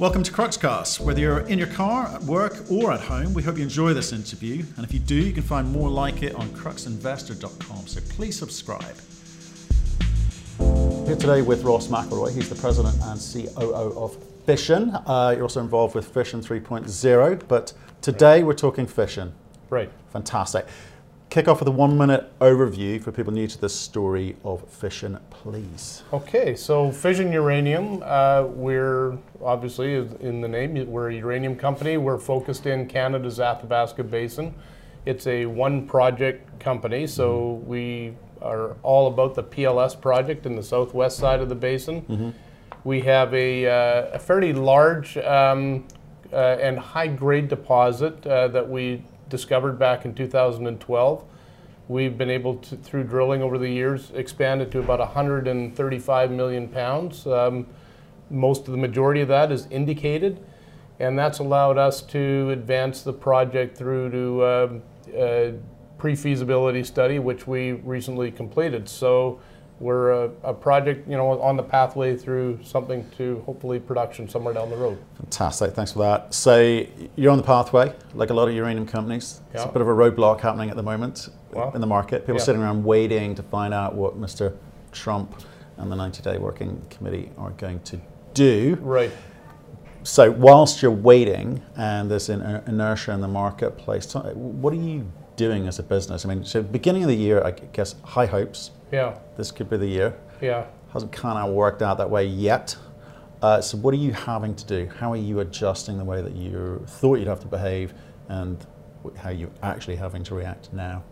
Welcome to Cruxcast. Whether you're in your car, at work, or at home, we hope you enjoy this interview. And if you do, you can find more like it on cruxinvestor.com. So please subscribe. Here today with Ross McElroy. He's the president and COO of Fission. Uh, you're also involved with Fission 3.0, but today we're talking Fission. Right. Fantastic. Kick off with a one minute overview for people new to the story of Fission, please. Okay, so Fission Uranium, uh, we're obviously in the name, we're a uranium company. We're focused in Canada's Athabasca Basin. It's a one project company, so mm-hmm. we are all about the PLS project in the southwest side of the basin. Mm-hmm. We have a, uh, a fairly large um, uh, and high grade deposit uh, that we discovered back in 2012. We've been able to, through drilling over the years, expand it to about 135 million pounds. Um, most of the majority of that is indicated, and that's allowed us to advance the project through to um, uh, pre-feasibility study, which we recently completed. So we're a, a, project, you know, on the pathway through something to hopefully production somewhere down the road. Fantastic, thanks for that. So you're on the pathway, like a lot of uranium companies. Yeah. It's a bit of a roadblock happening at the moment well, in the market. People yeah. sitting around waiting to find out what Mr. Trump and the 90-day working committee are going to do. Right. So whilst you're waiting and there's an inertia in the marketplace, what are you doing as a business? I mean, so beginning of the year, I guess high hopes. Yeah. This could be the year. Yeah. Hasn't kind of worked out that way yet. Uh, so what are you having to do? How are you adjusting the way that you thought you'd have to behave and how you're actually having to react now?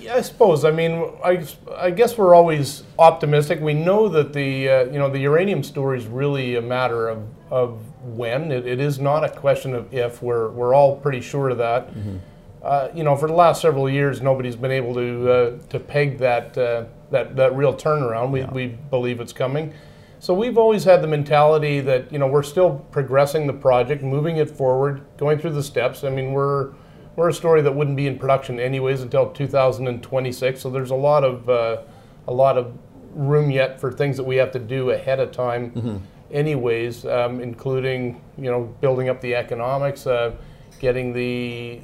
Yeah, I suppose. I mean, I, I guess we're always optimistic. We know that the uh, you know the uranium story is really a matter of, of when. It, it is not a question of if. We're we're all pretty sure of that. Mm-hmm. Uh, you know, for the last several years, nobody's been able to uh, to peg that uh, that that real turnaround. We, yeah. we believe it's coming. So we've always had the mentality that you know we're still progressing the project, moving it forward, going through the steps. I mean, we're we're a story that wouldn't be in production anyways until 2026. So there's a lot of uh, a lot of room yet for things that we have to do ahead of time, mm-hmm. anyways, um, including you know building up the economics, uh, getting the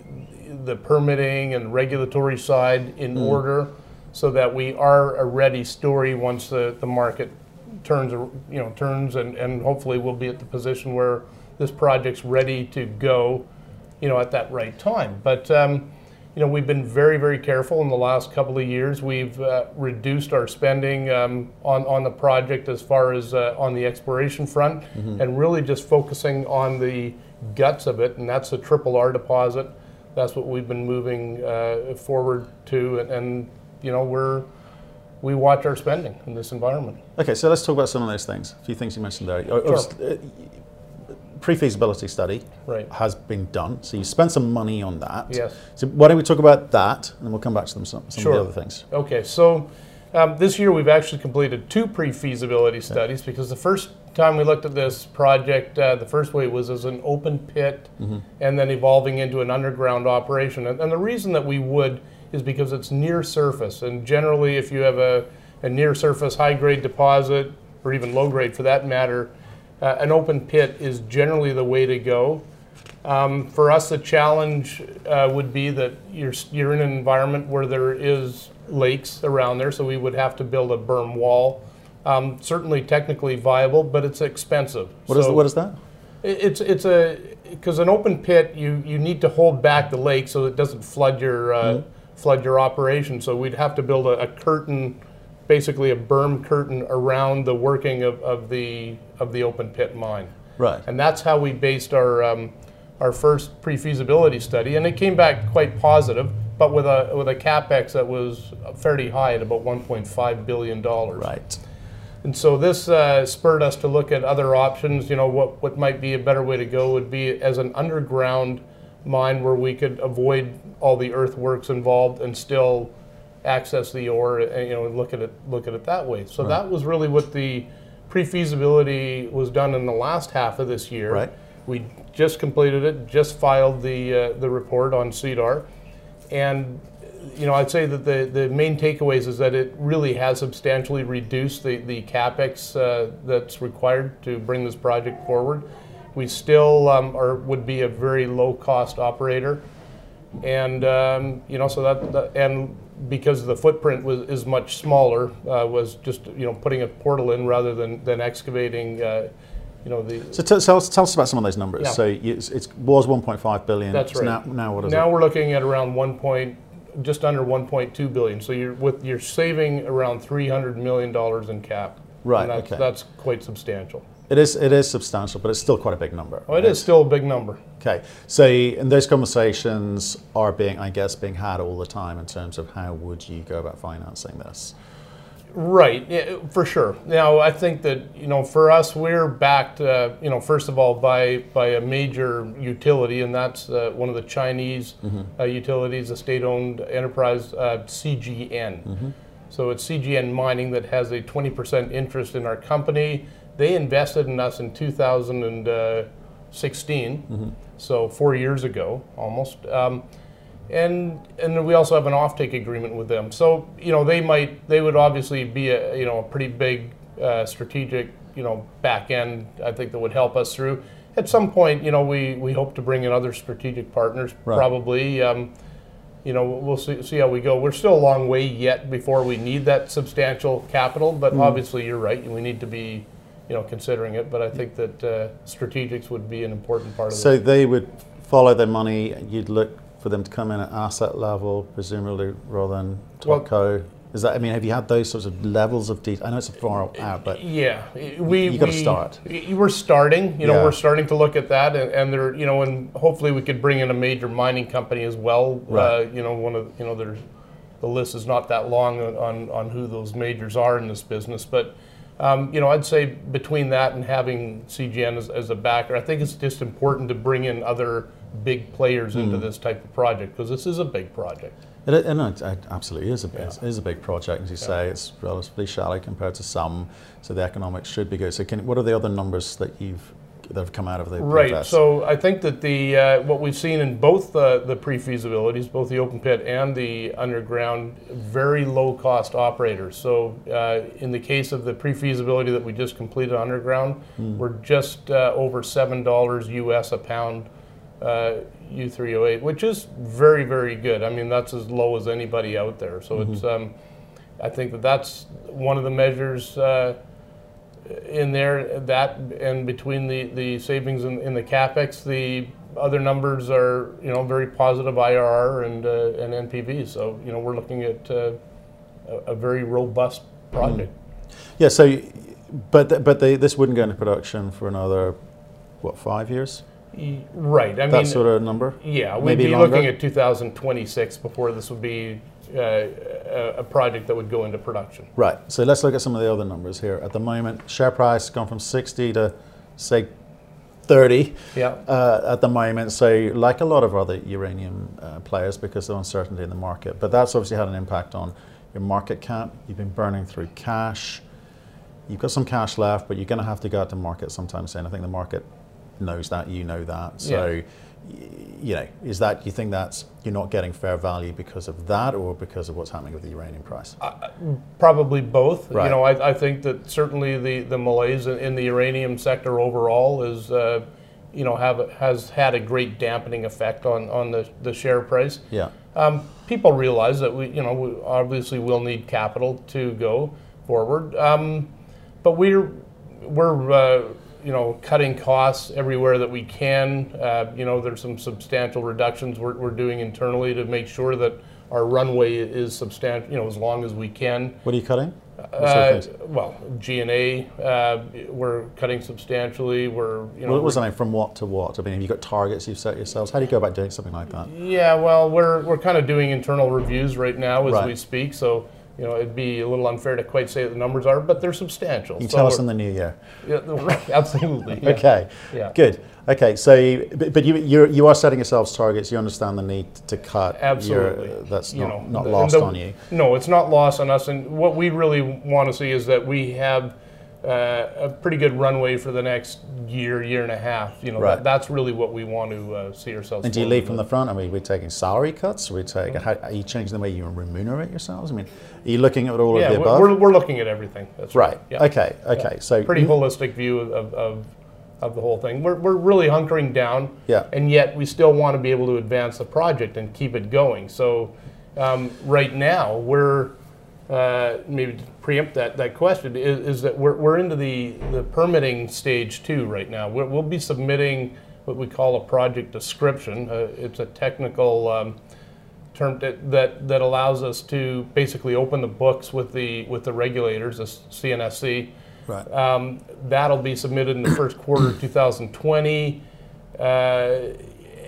the permitting and regulatory side in mm. order so that we are a ready story once the, the market turns you know turns and, and hopefully we'll be at the position where this project's ready to go you know at that right time but um, you know we've been very very careful in the last couple of years we've uh, reduced our spending um, on on the project as far as uh, on the exploration front mm-hmm. and really just focusing on the guts of it and that's the triple R deposit that's what we've been moving uh, forward to, and, and, you know we're we watch our spending in this environment. Okay, so let's talk about some of those things. A few things you mentioned there. Sure. Pre-feasibility study right. has been done, so you spent some money on that. Yes. So why don't we talk about that, and we'll come back to them, some, some sure. of the other things. Okay, so um, this year we've actually completed two pre-feasibility studies yeah. because the first time we looked at this project, uh, the first way was as an open pit mm-hmm. and then evolving into an underground operation. And, and, the reason that we would is because it's near surface. And generally, if you have a, a near surface high grade deposit, or even low grade for that matter, uh, an open pit is generally the way to go. Um, for us, the challenge uh, would be that you're, you're in an environment where there is lakes around there, so we would have to build a berm wall um, certainly technically viable, but it's expensive. What, so is, what is that? It's it's a because an open pit you you need to hold back the lake so it doesn't flood your uh, mm-hmm. flood your operation. So we'd have to build a, a, curtain, basically a berm curtain around the working of, of the of the open pit mine. Right. And that's how we based our um, our first pre-feasibility study, and it came back quite positive, but with a with a capex that was fairly high at about 1.5 billion dollars. Right. And so this uh, spurred us to look at other options. You know, what, what might be a better way to go would be as an underground mine where we could avoid all the earthworks involved and still access the ore and you know look at it look at it that way. So right. that was really what the pre-feasibility was done in the last half of this year. Right. We just completed it, just filed the uh, the report on SEDAR, and you know, I'd say that the, the main takeaways is that it really has substantially reduced the, the capex uh, that's required to bring this project forward. we still um, are would be a very low cost operator, and um, you know so that, that, and because the footprint was is much smaller uh, was just you know putting a portal in rather than than excavating. Uh, you know the. So tell, tell, us, tell us about some of those numbers. Yeah. So it was 1.5 billion. That's right. Now, now what is now it? Now we're looking at around 1. Point, just under 1.2 billion. So you're with you're saving around 300 million dollars in cap. Right. That's, okay. That's quite substantial. It is, it is substantial, but it's still quite a big number. Well, right? it is still a big number. Okay, so and those conversations are being, I guess, being had all the time in terms of how would you go about financing this? Right, yeah, for sure. Now, I think that you know, for us, we're backed, uh, you know, first of all by by a major utility, and that's uh, one of the Chinese mm-hmm. uh, utilities, a state-owned enterprise, uh, CGN. Mm-hmm. So it's CGN Mining that has a 20% interest in our company. They invested in us in 2016, mm-hmm. so four years ago almost. Um, and and we also have an offtake agreement with them. So you know they might they would obviously be a you know a pretty big uh, strategic you know back end I think that would help us through. At some point, you know, we, we hope to bring in other strategic partners, right. probably. Um, you know, we'll see, see how we go. We're still a long way yet before we need that substantial capital, but mm. obviously you're right. We need to be, you know, considering it. But I think that uh, strategics would be an important part of it. So they would follow their money. You'd look for them to come in at asset level, presumably rather than top well, Is that? I mean, have you had those sorts of levels of detail? I know it's a far out, but yeah, we you got to start. We're starting. You know, yeah. we're starting to look at that, and, and there, you know, and hopefully we could bring in a major mining company as well. Right. Uh, you know, one of you know, there's the list is not that long on on who those majors are in this business, but. Um, you know, I'd say between that and having CGN as, as, a backer, I think it's just important to bring in other big players mm. into hmm. this type of project because this is a big project. It, it, it absolutely is a, yeah. it is a big project, as you yeah. say. It's relatively shallow compared to some, so the economics should be good. So, can, what are the other numbers that you've that have come out of the right. So I think that the uh, what we've seen in both the, the pre-feasibilities, both the open pit and the underground, very low cost operators. So uh, in the case of the pre-feasibility that we just completed underground, mm. we're just uh, over seven dollars US a pound U3O8, uh, which is very, very good. I mean, that's as low as anybody out there. So mm-hmm. it's, um, I think that that's one of the measures uh, in there. That and between the, the savings in, in, the capex, the other numbers are you know very positive IRR and uh, and NPV. So you know we're looking at uh, a, a, very robust project. Mm. Yeah. So, but but they, this wouldn't go into production for another what five years? Right. I that mean, sort of number. Yeah, we'd Maybe be longer? looking at 2026 before this would be a project that would go into production. Right. So let's look at some of the other numbers here. At the moment, share price has gone from 60 to say 30 yeah. Uh, at the moment. So like a lot of other uranium uh, players because of uncertainty in the market. But that's obviously had an impact on your market cap. You've been burning through cash. You've got some cash left, but you're going to have to go out to market sometime soon. I think the market knows that, you know that. So, yeah. You know, is that, you think that's, you're not getting fair value because of that or because of what's happening with the uranium price? Uh, probably both. Right. You know, I, I, think that certainly the, the malaise in, in the uranium sector overall is, uh, you know, have has had a great dampening effect on, on the, the share price. Yeah. Um, people realize that we, you know, we obviously will need capital to go forward. Um, but we're, we're, uh, you know, cutting costs everywhere that we can. Uh, you know, there's some substantial reductions we're, we're doing internally to make sure that our runway is substantial, you know, as long as we can. What are you cutting? Uh, well, G&A, uh, we're cutting substantially. We're, you know. What was I from what to what? I mean, have you got targets you've set yourselves? How do you go about doing something like that? Yeah, well, we're, we're kind of doing internal reviews right now as right. we speak. So you know, it'd be a little unfair to quite say what the numbers are, but they're substantial. You so tell us in the new year. Yeah, absolutely. Yeah. okay. Yeah. Good. Okay. So, but you you you are setting yourselves targets. You understand the need to cut. Absolutely. Your, that's not, you know, not lost the, on you. No, it's not lost on us. And what we really want to see is that we have uh, a pretty good runway for the next year, year and a half. You know, right. that, that's really what we want to uh, see ourselves. And do you lead from the front? I mean, we're we taking salary cuts? Are we taking? Mm-hmm. How, are you changing the way you remunerate yourselves? I mean, are you looking at all yeah, of the above? We're, we're looking at everything. That's right. right. Yeah. Okay. Okay. Yeah. So pretty holistic view of, of of the whole thing. We're, we're really hunkering down, yeah. and yet we still want to be able to advance the project and keep it going. So um, right now, we're uh, maybe preempt that, that question is, is that we're, we're into the, the permitting stage too right now. we will be submitting what we call a project description. Uh, it's a technical um, term that, that, that allows us to basically open the books with the with the regulators, the CNSC, Right. Um, that'll be submitted in the first quarter of 2020. Uh,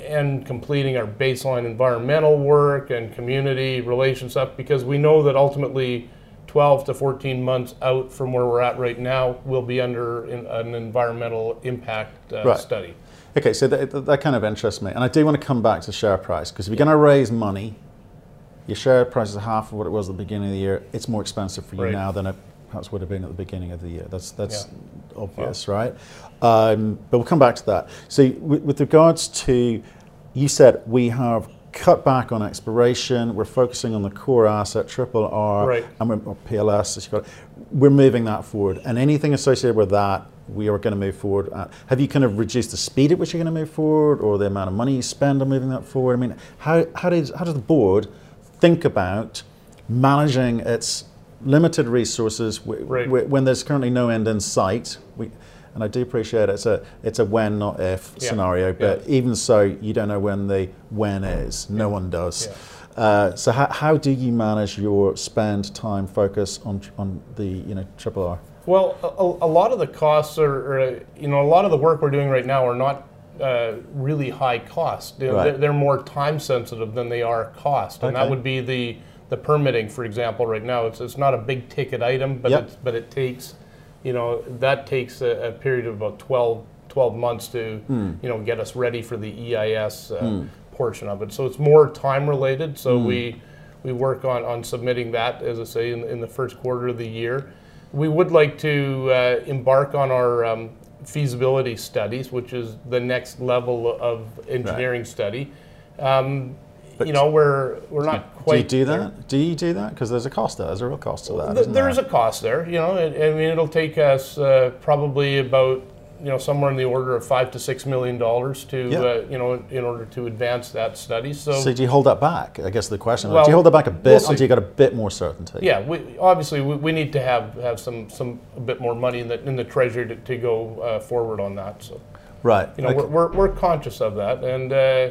and completing our baseline environmental work and community relations stuff because we know that ultimately 12 to 14 months out from where we're at right now, we'll be under in, an environmental impact uh, right. study. Okay, so that, that kind of interests me. And I do want to come back to share price because if you're going to raise money, your share price is half of what it was at the beginning of the year. It's more expensive for you right. now than it perhaps would have been at the beginning of the year. That's that's yeah. obvious, yeah. right? Um, but we'll come back to that. So with, with, regards to, you said we have cut back on exploration. We're focusing on the core asset, triple R, right. and we're, or PLS. As you call it. We're moving that forward, and anything associated with that, we are going to move forward. At. Have you kind of reduced the speed at which you're going to move forward, or the amount of money you spend on moving that forward? I mean, how how does how does the board think about managing its limited resources right. when there's currently no end in sight. We, and I do appreciate it. it's a it's a when not if yeah. scenario, but yeah. even so, you don't know when the when is. No yeah. one does. Uh, so how, how do you manage your spend, time, focus on on the you know triple R? Well, a, a lot of the costs are, are, you know a lot of the work we're doing right now are not uh, really high cost. They're, right. they're, more time sensitive than they are cost, and okay. that would be the the permitting, for example, right now, it's, it's not a big ticket item, but yep. it's, but it takes, you know, that takes a, a period of about 12, 12 months to, mm. you know, get us ready for the EIS uh, mm. portion of it. So it's more time related. So mm. we we work on, on submitting that, as I say, in, in the first quarter of the year. We would like to uh, embark on our um, feasibility studies, which is the next level of engineering right. study. Um, but you know, we're we're not quite. Do you do that? Do you do that? Because there's a cost there. There's a real cost to that. Th- there is a cost there. You know, I mean, it'll take us uh, probably about you know somewhere in the order of five to six million dollars to yep. uh, you know in order to advance that study. So, so do you hold that back? I guess the question. Well, do you hold that back a bit we'll until you got a bit more certainty? Yeah, we, obviously we, we, need to have, have some some a bit more money in the in the treasury to, to go uh, forward on that. So, right. You know, okay. we're, we're, we're conscious of that and uh,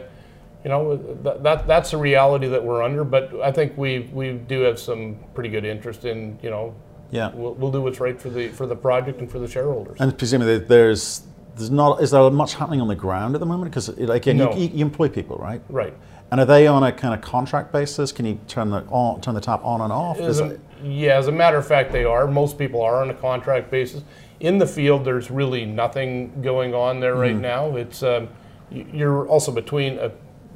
you know that, that that's a reality that we're under. But I think we we do have some pretty good interest in you know. Yeah. We'll, we'll do what's right for the for the project and for the shareholders. And presumably there's there's not is there much happening on the ground at the moment because again no. you, you, employ people right right and are they on a kind of contract basis can you turn the on turn the tap on and off a, yeah as a matter of fact they are most people are on a contract basis in the field there's really nothing going on there right mm. now it's um, you're also between a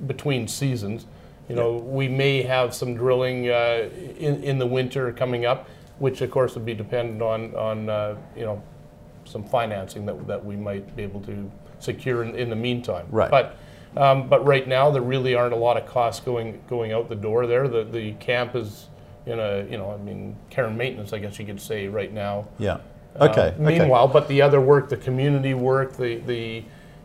between seasons. You know, we may have some drilling uh, in, in the winter coming up, which of course would be dependent on, on uh, you know, some financing that, that we might be able to secure in, in the meantime. Right. But, um, but right now, there really aren't a lot of costs going, going out the door there. The, the camp is in a, you know, I mean, care and maintenance, I guess you could say right now. Yeah. Okay. Uh, meanwhile, okay. but the other work, the community work, the, the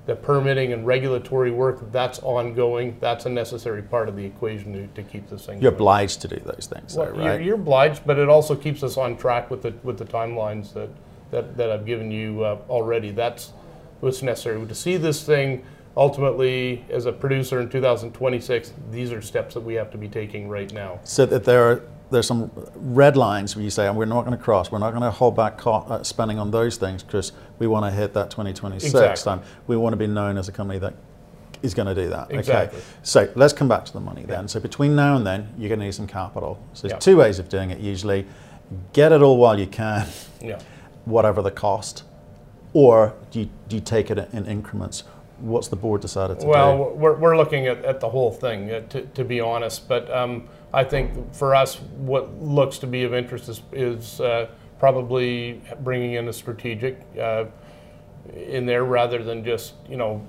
the permitting and regulatory work, that's ongoing. That's a necessary part of the equation to, to keep this thing You're going. obliged to do those things, well, though, right? You're, you're, obliged, but it also keeps us on track with the, with the timelines that, that, that I've given you uh, already. That's what's necessary. To see this thing ultimately as a producer in 2026, these are steps that we have to be taking right now. So that there are there's some red lines where you say, we're not going to cross, we're not going to hold back co- uh, spending on those things because we want to hit that 2026 exactly. time. We want to be known as a company that is going to do that. Exactly. Okay. So let's come back to the money then. Yeah. So between now and then, you're going to need some capital. So there's yeah. two ways of doing it usually. Get it all while you can, yeah. whatever the cost, or do you, do you take it in increments? What's the board decided to well, do? Well, we're, we're looking at, at the whole thing, uh, to, to be honest. But um, I think for us, what looks to be of interest is, is uh, probably bringing in a strategic uh, in there rather than just, you know,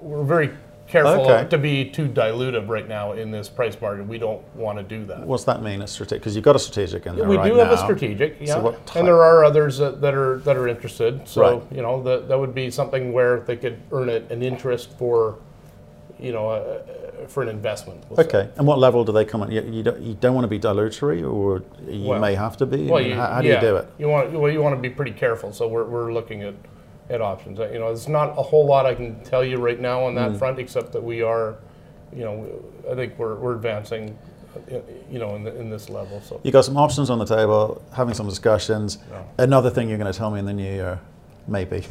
we're very careful okay. to be too dilutive right now in this price market. We don't want to do that. What's that mean? A strategic? Because you've got a strategic in there. We right do now. have a strategic, yeah, so and there are others that, that, are that are interested. So right. you know that that would be something where they could earn a, an interest for, you know, a, for an investment. We'll okay, say. and what level do they come at? You, you, don't, you don't want to be dilutory, or you well, may have to be. Well, you, how, how yeah, do you do it? You want well, you want to be pretty careful. So we're we're looking at at options. You know, there's not a whole lot I can tell you right now on that mm. front, except that we are, you know, I think we're, we're advancing, uh, you know, in, the, in this level. So you got some options on the table, having some discussions. No. Another thing you're going to tell me in the new year, maybe.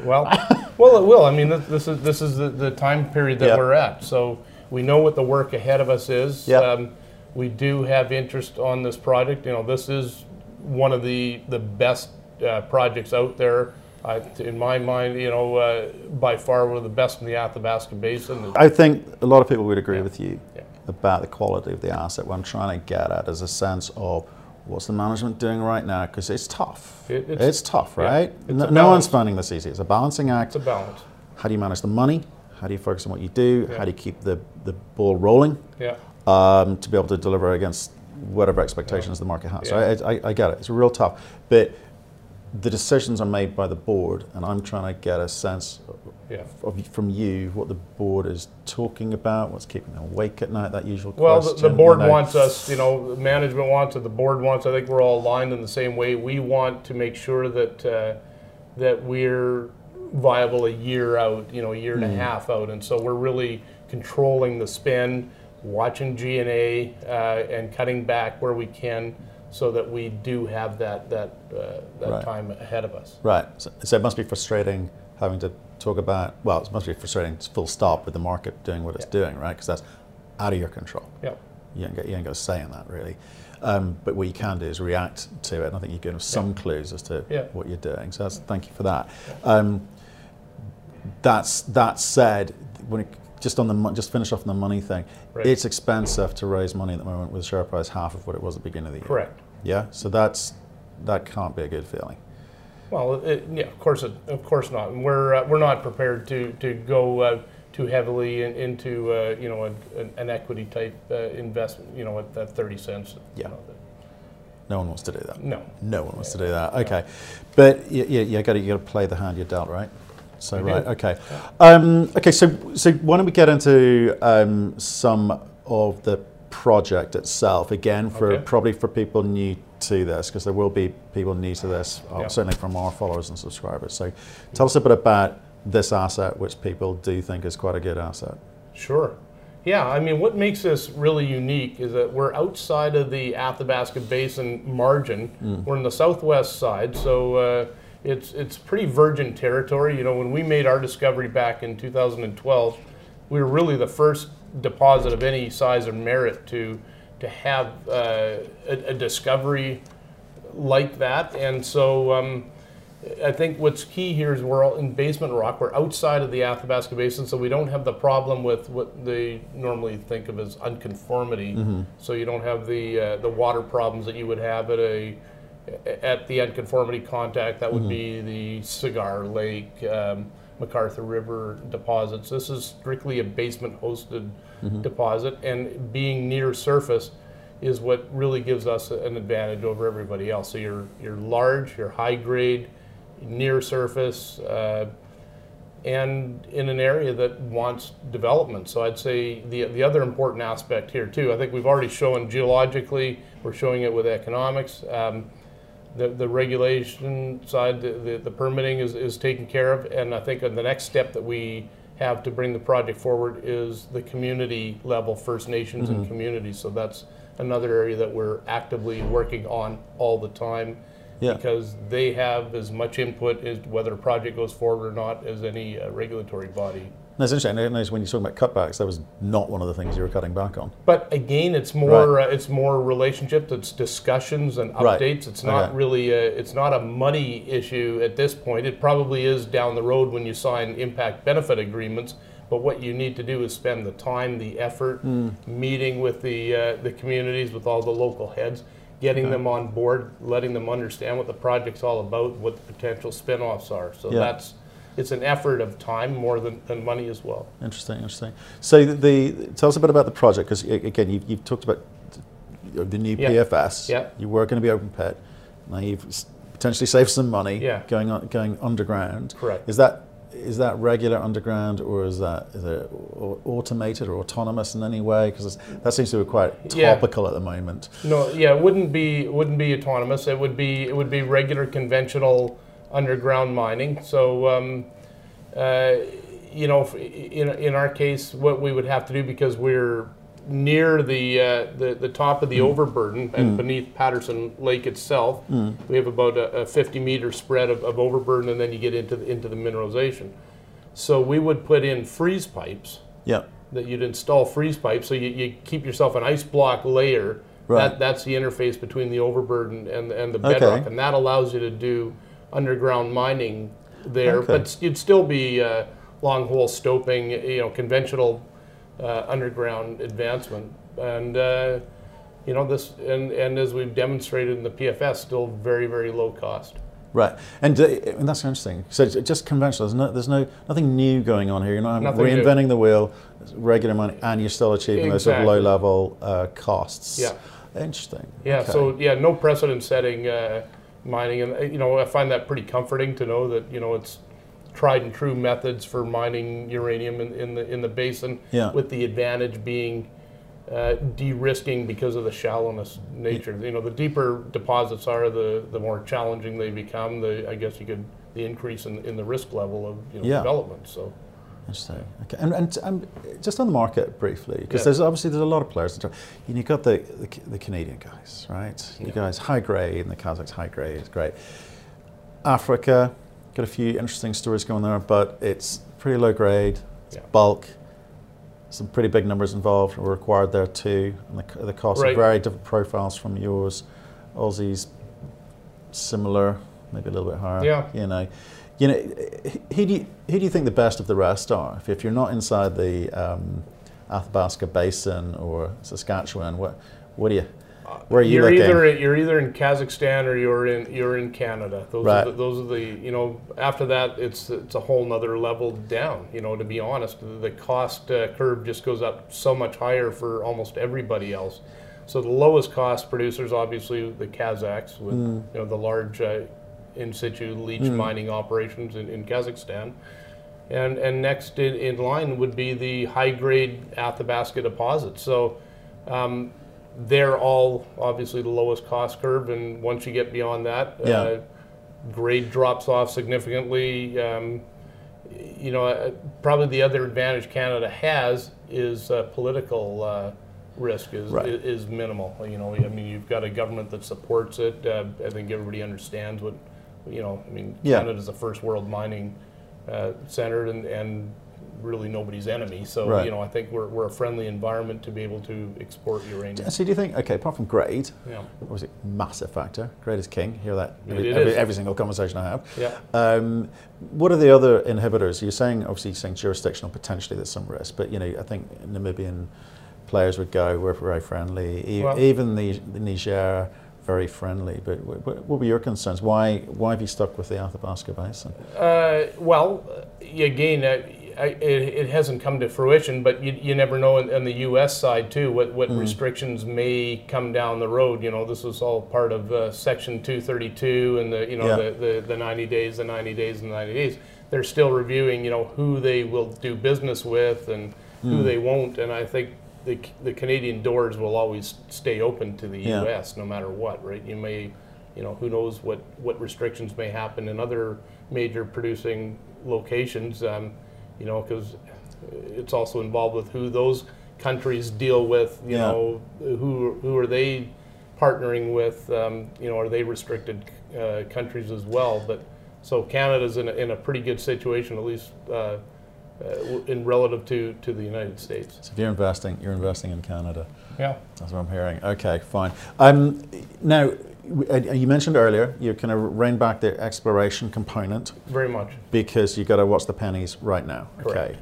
Well, well, it will. I mean, this is this is the, the time period that yep. we're at. So we know what the work ahead of us is. Yep. Um, we do have interest on this project. You know, this is one of the the best uh, projects out there I, in my mind, you know, uh, by far one of the best in the Athabasca Basin. I think a lot of people would agree yeah. with you yeah. about the quality of the asset. What I'm trying to get at is a sense of what's the management doing right now because it's tough. It, it's, it's, tough, right? Yeah, no, no one's finding this easy. It's a balancing act. It's a balance. How do you manage the money? How do you focus on what you do? How do you keep the, the ball rolling? Yeah. Um, to be able to deliver against whatever expectations the market has. So I, I, I get it. It's real tough. But the decisions are made by the board, and I'm trying to get a sense yeah. of, from you what the board is talking about, what's keeping them awake at night. That usual well, question. Well, the, board you know. wants us, you know, management wants it, the board wants. I think we're all aligned in the same way. We want to make sure that uh, that we're viable a year out, you know, a year mm. and a hmm. half out, and so we're really controlling the spend, watching G and A, uh, and cutting back where we can so that we do have that that uh, that right. time ahead of us. Right. So, so, it must be frustrating having to talk about. Well, it must be frustrating. Full stop with the market doing what it's yeah. doing, right? Because that's out of your control. Yeah. You ain't, got, you ain't got a say in that really. Um, but what you can do is react to it, and I think you give some yeah. clues as to yeah. what you're doing. So thank you for that. Um, that's that said, when it just on the just finish off on the money thing. Right. It's expensive to raise money at the moment with share price half of what it was at the beginning of the year. Correct. Yeah. So that's that can't be a good feeling. Well, it, yeah, of course, it, of course not. And we're uh, we're not prepared to to go uh, too heavily in, into uh, you know a, an equity type uh, investment. You know at, at thirty cents. Yeah. You know, no one wants to do that. No. No one wants to do that. Okay, but yeah, you, you got to you got to play the hand you're dealt, right? So right, okay, um, okay. So so why don't we get into um, some of the project itself again for okay. probably for people new to this because there will be people new to this uh, yeah. certainly from our followers and subscribers. So tell us a bit about this asset, which people do think is quite a good asset. Sure. Yeah, I mean, what makes this really unique is that we're outside of the Athabasca Basin margin. Mm. We're in the southwest side, so. Uh, it's it's pretty virgin territory. You know, when we made our discovery back in 2012, we were really the first deposit of any size or merit to to have uh, a, a, discovery like that. And so um, I think what's key here is we're all in basement rock. We're outside of the Athabasca Basin, so we don't have the problem with what they normally think of as unconformity. Mm-hmm. So you don't have the uh, the water problems that you would have at a at the unconformity contact, that would mm-hmm. be the Cigar Lake, um, McArthur River deposits. This is strictly a basement hosted mm-hmm. deposit, and being near surface is what really gives us an advantage over everybody else. So you're, you're large, you're high grade, near surface, uh, and in an area that wants development. So I'd say the, the other important aspect here, too, I think we've already shown geologically, we're showing it with economics. Um, the, the regulation side, the, the, the, permitting is, is taken care of. And I think the next step that we have to bring the project forward is the community level, First Nations mm-hmm. and communities. So that's another area that we're actively working on all the time. Yeah. Because they have as much input as whether a project goes forward or not as any uh, regulatory body. That's interesting. I noticed when you talk about cutbacks, that was not one of the things you were cutting back on. But again, it's more right. uh, it's more relationship. It's discussions and updates. Right. It's not okay. really a, it's not a money issue at this point. It probably is down the road when you sign impact benefit agreements. But what you need to do is spend the time, the effort, mm. meeting with the uh, the communities, with all the local heads, getting okay. them on board, letting them understand what the project's all about, what the potential spin-offs are. So yeah. that's it's an effort of time more than, than money as well. Interesting, interesting. So the, the tell us a bit about the project because again you've, you've talked about the new. PFS. Yeah. You were going to be open pit. Now you've potentially saved some money yeah. going on, going underground. Correct. Is that is that regular underground or is that is it automated or autonomous in any way? Because that seems to be quite topical yeah. at the moment. No, yeah, it wouldn't be wouldn't be autonomous. It would be it would be regular conventional underground mining. So. Um, uh, you know, in, in our case, what we would have to do because we're near the, uh, the, the top of the mm. overburden and mm. beneath Patterson Lake itself. Mm. We have about a, a 50 meter spread of, of, overburden, and then you get into the, into the mineralization. So we would put in freeze pipes. Yeah. That you'd install freeze pipes, so you, you keep yourself an ice block layer. Right. That, that's the interface between the overburden and, and the bedrock, okay. and that allows you to do underground mining there. Okay. But you'd still be uh, long hole stoping, you know, conventional uh, underground advancement. And uh, you know this, and, and as we've demonstrated in the PFS, still very very low cost. Right, and, uh, and that's interesting. So just conventional. There's no, there's no nothing new going on here. You're not nothing reinventing new. the wheel, regular money, and you're still achieving exactly. those sort of low level uh, costs. Yeah, interesting. Yeah, okay. so yeah, no precedent setting uh, mining, and you know I find that pretty comforting to know that you know it's tried and true methods for mining uranium in, in the in the basin. Yeah. With the advantage being uh, de-risking because of the shallowness nature. You know, the deeper deposits are, the the more challenging they become. The I guess you could the increase in, in the risk level of you know, yeah. development. So. Interesting. Okay, and, and, and just on the market briefly, because yeah. there's obviously there's a lot of players. That you got the, the, the Canadian guys, right? You guys high grade, and the Kazakhs high grade is great. Africa, Got a few interesting stories going there, but it's pretty low grade, it's yeah. bulk, some pretty big numbers involved are required there too, and the, the costs right. are very different profiles from yours. Aussies, similar, maybe a little bit higher. Yeah. You know, you know, who do you, who do you think the best of the rest are? If, if you're not inside the um, Athabasca Basin or Saskatchewan, what what do you where are you you're looking? either you're either in Kazakhstan or you're in you're in Canada. Those right. are the, those are the you know after that it's it's a whole nother level down. You know to be honest, the cost uh, curve just goes up so much higher for almost everybody else. So the lowest cost producers, obviously the Kazakhs, with mm. you know the large uh, in situ leach mm. mining operations in, in Kazakhstan. And, and next in, in line would be the high grade Athabasca deposits. So um, they're all obviously the lowest cost curve, and once you get beyond that, yeah. uh, grade drops off significantly. Um, you know, uh, probably the other advantage Canada has is uh, political uh, risk is, right. is, is minimal. You know, I mean, you've got a government that supports it. Uh, I think everybody understands what, you know, I mean, yeah. Canada is the first world mining uh, center, and, and really nobody's enemy. So right. you know, I think we're, we're a friendly environment to be able to export uranium. So do you think? Okay, apart from grade, yeah, obviously massive factor. Grade is king. Hear that every, every, every, single conversation I have. Yeah. Um, what are the other inhibitors? You're saying obviously you're saying jurisdictional potentially there's some risk, but you know I think Namibian players would go we're very friendly. Well, even the, the Niger very friendly. But what were your concerns? Why why have you stuck with the Athabasca Basin? Uh, well, again, uh, it, it, hasn't come to fruition, but you, you never know on, the U.S. side too what, what mm. restrictions may come down the road. You know, this is all part of uh, Section 232 and the you know yeah. the, the, the 90 days, the 90 days, and the 90 days. They're still reviewing, you know, who they will do business with and mm. who they won't. And I think the the Canadian doors will always stay open to the yeah. U.S. no matter what, right? You may, you know, who knows what what restrictions may happen in other major producing locations. Um, you know, because it's also involved with who those countries deal with. You yeah. know, who who are they partnering with? Um, you know, are they restricted uh, countries as well? But so Canada's in a, in a pretty good situation, at least. Uh, uh, in relative to, to the United States. So if you're investing, you're investing in Canada. Yeah. That's what I'm hearing. Okay, fine. Um, now, uh, you mentioned earlier you kind of rein back the exploration component. Very much. Because you've got to watch the pennies right now. Correct. Okay,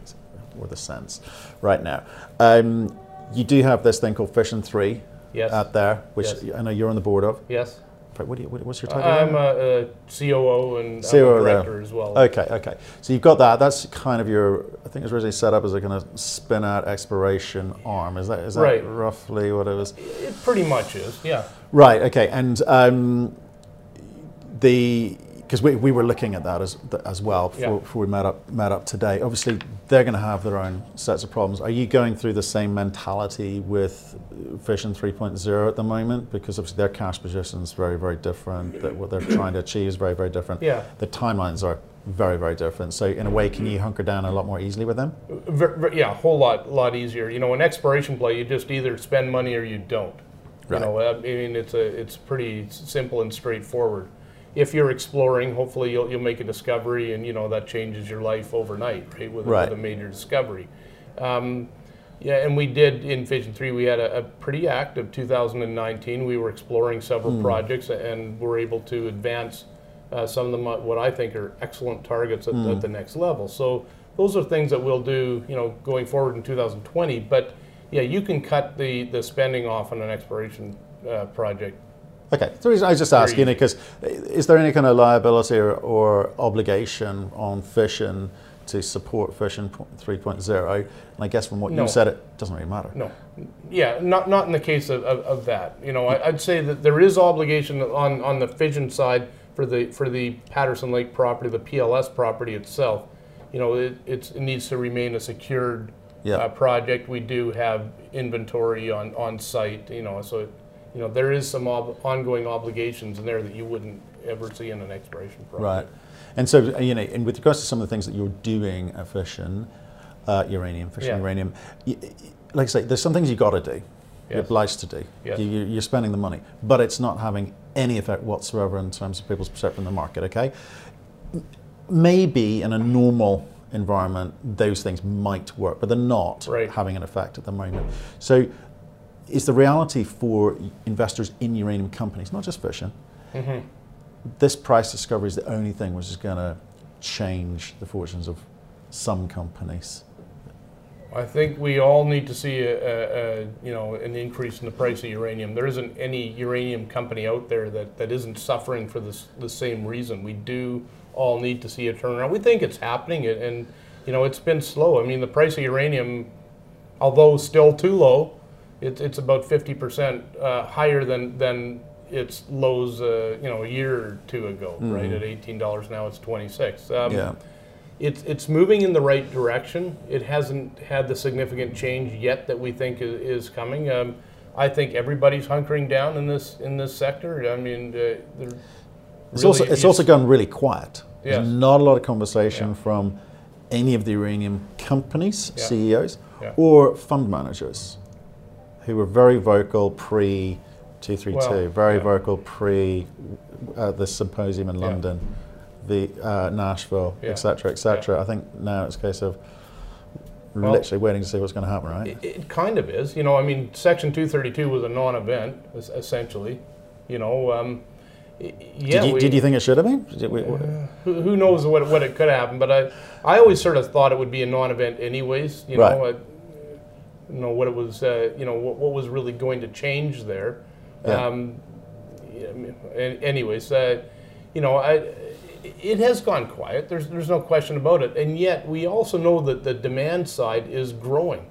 or the cents right now. Um, you do have this thing called Fission Three. Yes. Out there, which yes. I know you're on the board of. Yes. What you, what's your title? I'm a, a COO and COO a director there. as well. Okay, okay. So you've got that. That's kind of your. I think it was originally set up as a kind of spin out exploration arm. Is that is that right. roughly what it was? It pretty much is. Yeah. Right. Okay. And um, the because we, we were looking at that as as well before, yeah. before, we met up met up today. Obviously, they're going to have their own sets of problems. Are you going through the same mentality with Fission 3.0 at the moment? Because obviously their cash position is very very different. That what they're trying to achieve is very very different. Yeah. The timelines are very very different. So in a way, can you hunker down a lot more easily with them? Yeah, a whole lot lot easier. You know, an exploration play, you just either spend money or you don't. Right. You know, I mean, it's a it's pretty simple and straightforward if you're exploring, hopefully you'll, you'll make a discovery and you know that changes your life overnight, right? With, right. with a major discovery. Um, yeah, and we did in Fission 3, we had a, a, pretty active 2019. We were exploring several mm. projects and were able to advance uh, some of them, what I think are excellent targets at, mm. at, the next level. So those are things that we'll do, you know, going forward in 2020. But yeah, you can cut the, the spending off on an exploration uh, project Okay, so I was just asking it because is there any kind of liability or, or, obligation on Fission to support Fission 3.0? And I guess from what no. you said, it doesn't really matter. No, yeah, not not in the case of, of, of that. You know, I, would say that there is obligation on on the Fission side for the for the Patterson Lake property, the PLS property itself. You know, it, it needs to remain a secured uh, project. We do have inventory on on site. You know, so. It, you know, there is some ob ongoing obligations in there that you wouldn't ever see in an exploration project. Right. And so, you know, and with regards to some of the things that you're doing at Fission, uh, uranium, Fission yeah. uranium, like I say, there's some things you've got to do. Yes. You're obliged to do. Yes. You, are spending the money, but it's not having any effect whatsoever in terms of people's perception of the market. Okay, maybe in a normal environment, those things might work, but they're not right. having an effect at the moment. So is the reality for investors in uranium companies, not just Fission. Mm-hmm. This price discovery is the only thing which is going to change the fortunes of some companies. I think we all need to see a, a, a, you know an increase in the price of uranium. There isn't any uranium company out there that, that isn't suffering for this the same reason. We do all need to see a turnaround. We think it's happening, and you know it's been slow. I mean, the price of uranium, although still too low, it, it's about 50% uh, higher than, than its lows, uh, you know, a year or two ago, mm-hmm. right? At $18 now, it's 26. Um, yeah. It's, it's moving in the right direction. It hasn't had the significant change yet that we think is, is coming. Um, I think everybody's hunkering down in this in this sector. I mean, uh, it's really, also it's also gone really quiet. Yes. There's not a lot of conversation yeah. from any of the uranium companies, yeah. CEOs, yeah. or fund managers who were very vocal pre 232, well, very yeah. vocal pre uh, the symposium in London, yeah. the uh, Nashville, etc., yeah. etc. Et I think now it's a case of well, literally waiting to see what's going to happen, right? It, it, kind of is. You know, I mean, Section 232 was a non-event, essentially. You know, um, yeah. Did you, we, did you, think it should have been? We, uh, who, who, knows what, what it could have happened? But I, I always sort of thought it would be a non-event, anyways. You right. know, you know what it was, uh, you know what, what, was really going to change there. Yeah. Um, anyways, uh, you know, I, it has gone quiet. There's there's no question about it, and yet we also know that the demand side is growing.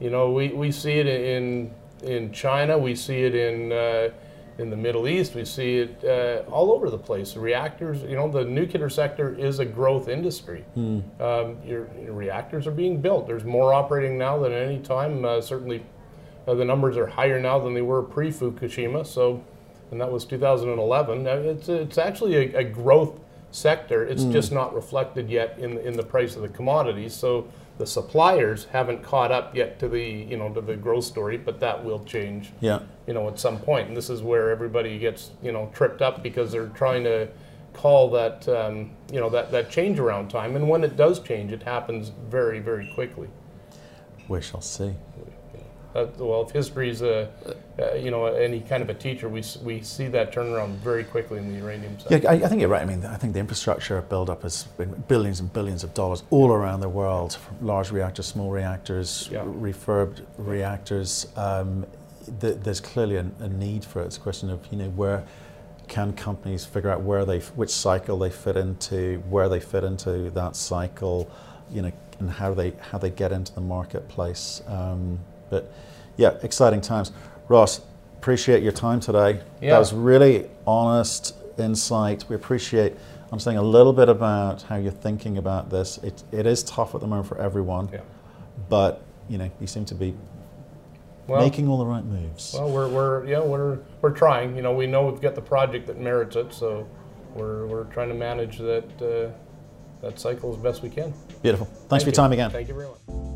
You know, we, we see it in in China, we see it in uh, in the Middle East. We see it uh, all over the place. Reactors, you know, the nuclear sector is a growth industry. Mm. Um, your, your, reactors are being built. There's more operating now than any time. Uh, certainly, uh, the numbers are higher now than they were pre-Fukushima. So, and that was 2011. It's it's actually a, a growth sector. It's mm. just not reflected yet in in the price of the commodities. So the suppliers haven't caught up yet to the you know to the growth story, but that will change. Yeah. You know, at some point, and this is where everybody gets you know tripped up because they're trying to call that um, you know that that change around time, and when it does change, it happens very very quickly. We shall see. Uh, well, if history is a, uh, you know, any kind of a teacher, we, we see that turnaround very quickly in the uranium sector. Yeah, I, I, think you're right. I mean, I think the infrastructure build-up has been billions and billions of dollars all around the world, large reactors, small reactors, yeah. refurbed reactors. Um, the, there's clearly a, a, need for it. It's a question of, you know, where can companies figure out where they, which cycle they fit into, where they fit into that cycle, you know, and how they how they get into the marketplace. Um, but yeah, exciting times. Ross, appreciate your time today. Yeah. That was really honest insight. We appreciate I'm saying a little bit about how you're thinking about this. It, it is tough at the moment for everyone, yeah. but you know you seem to be well, making all the right moves. Well, we're, we're yeah we're we're trying. You know, we know we've got the project that merits it, so we're we're trying to manage that uh, that cycle as best we can. Beautiful. Thanks Thank for your time again. Thank you very much.